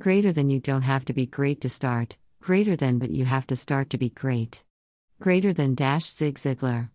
Greater than you don't have to be great to start, greater than but you have to start to be great. Greater than Dash Zig Ziglar.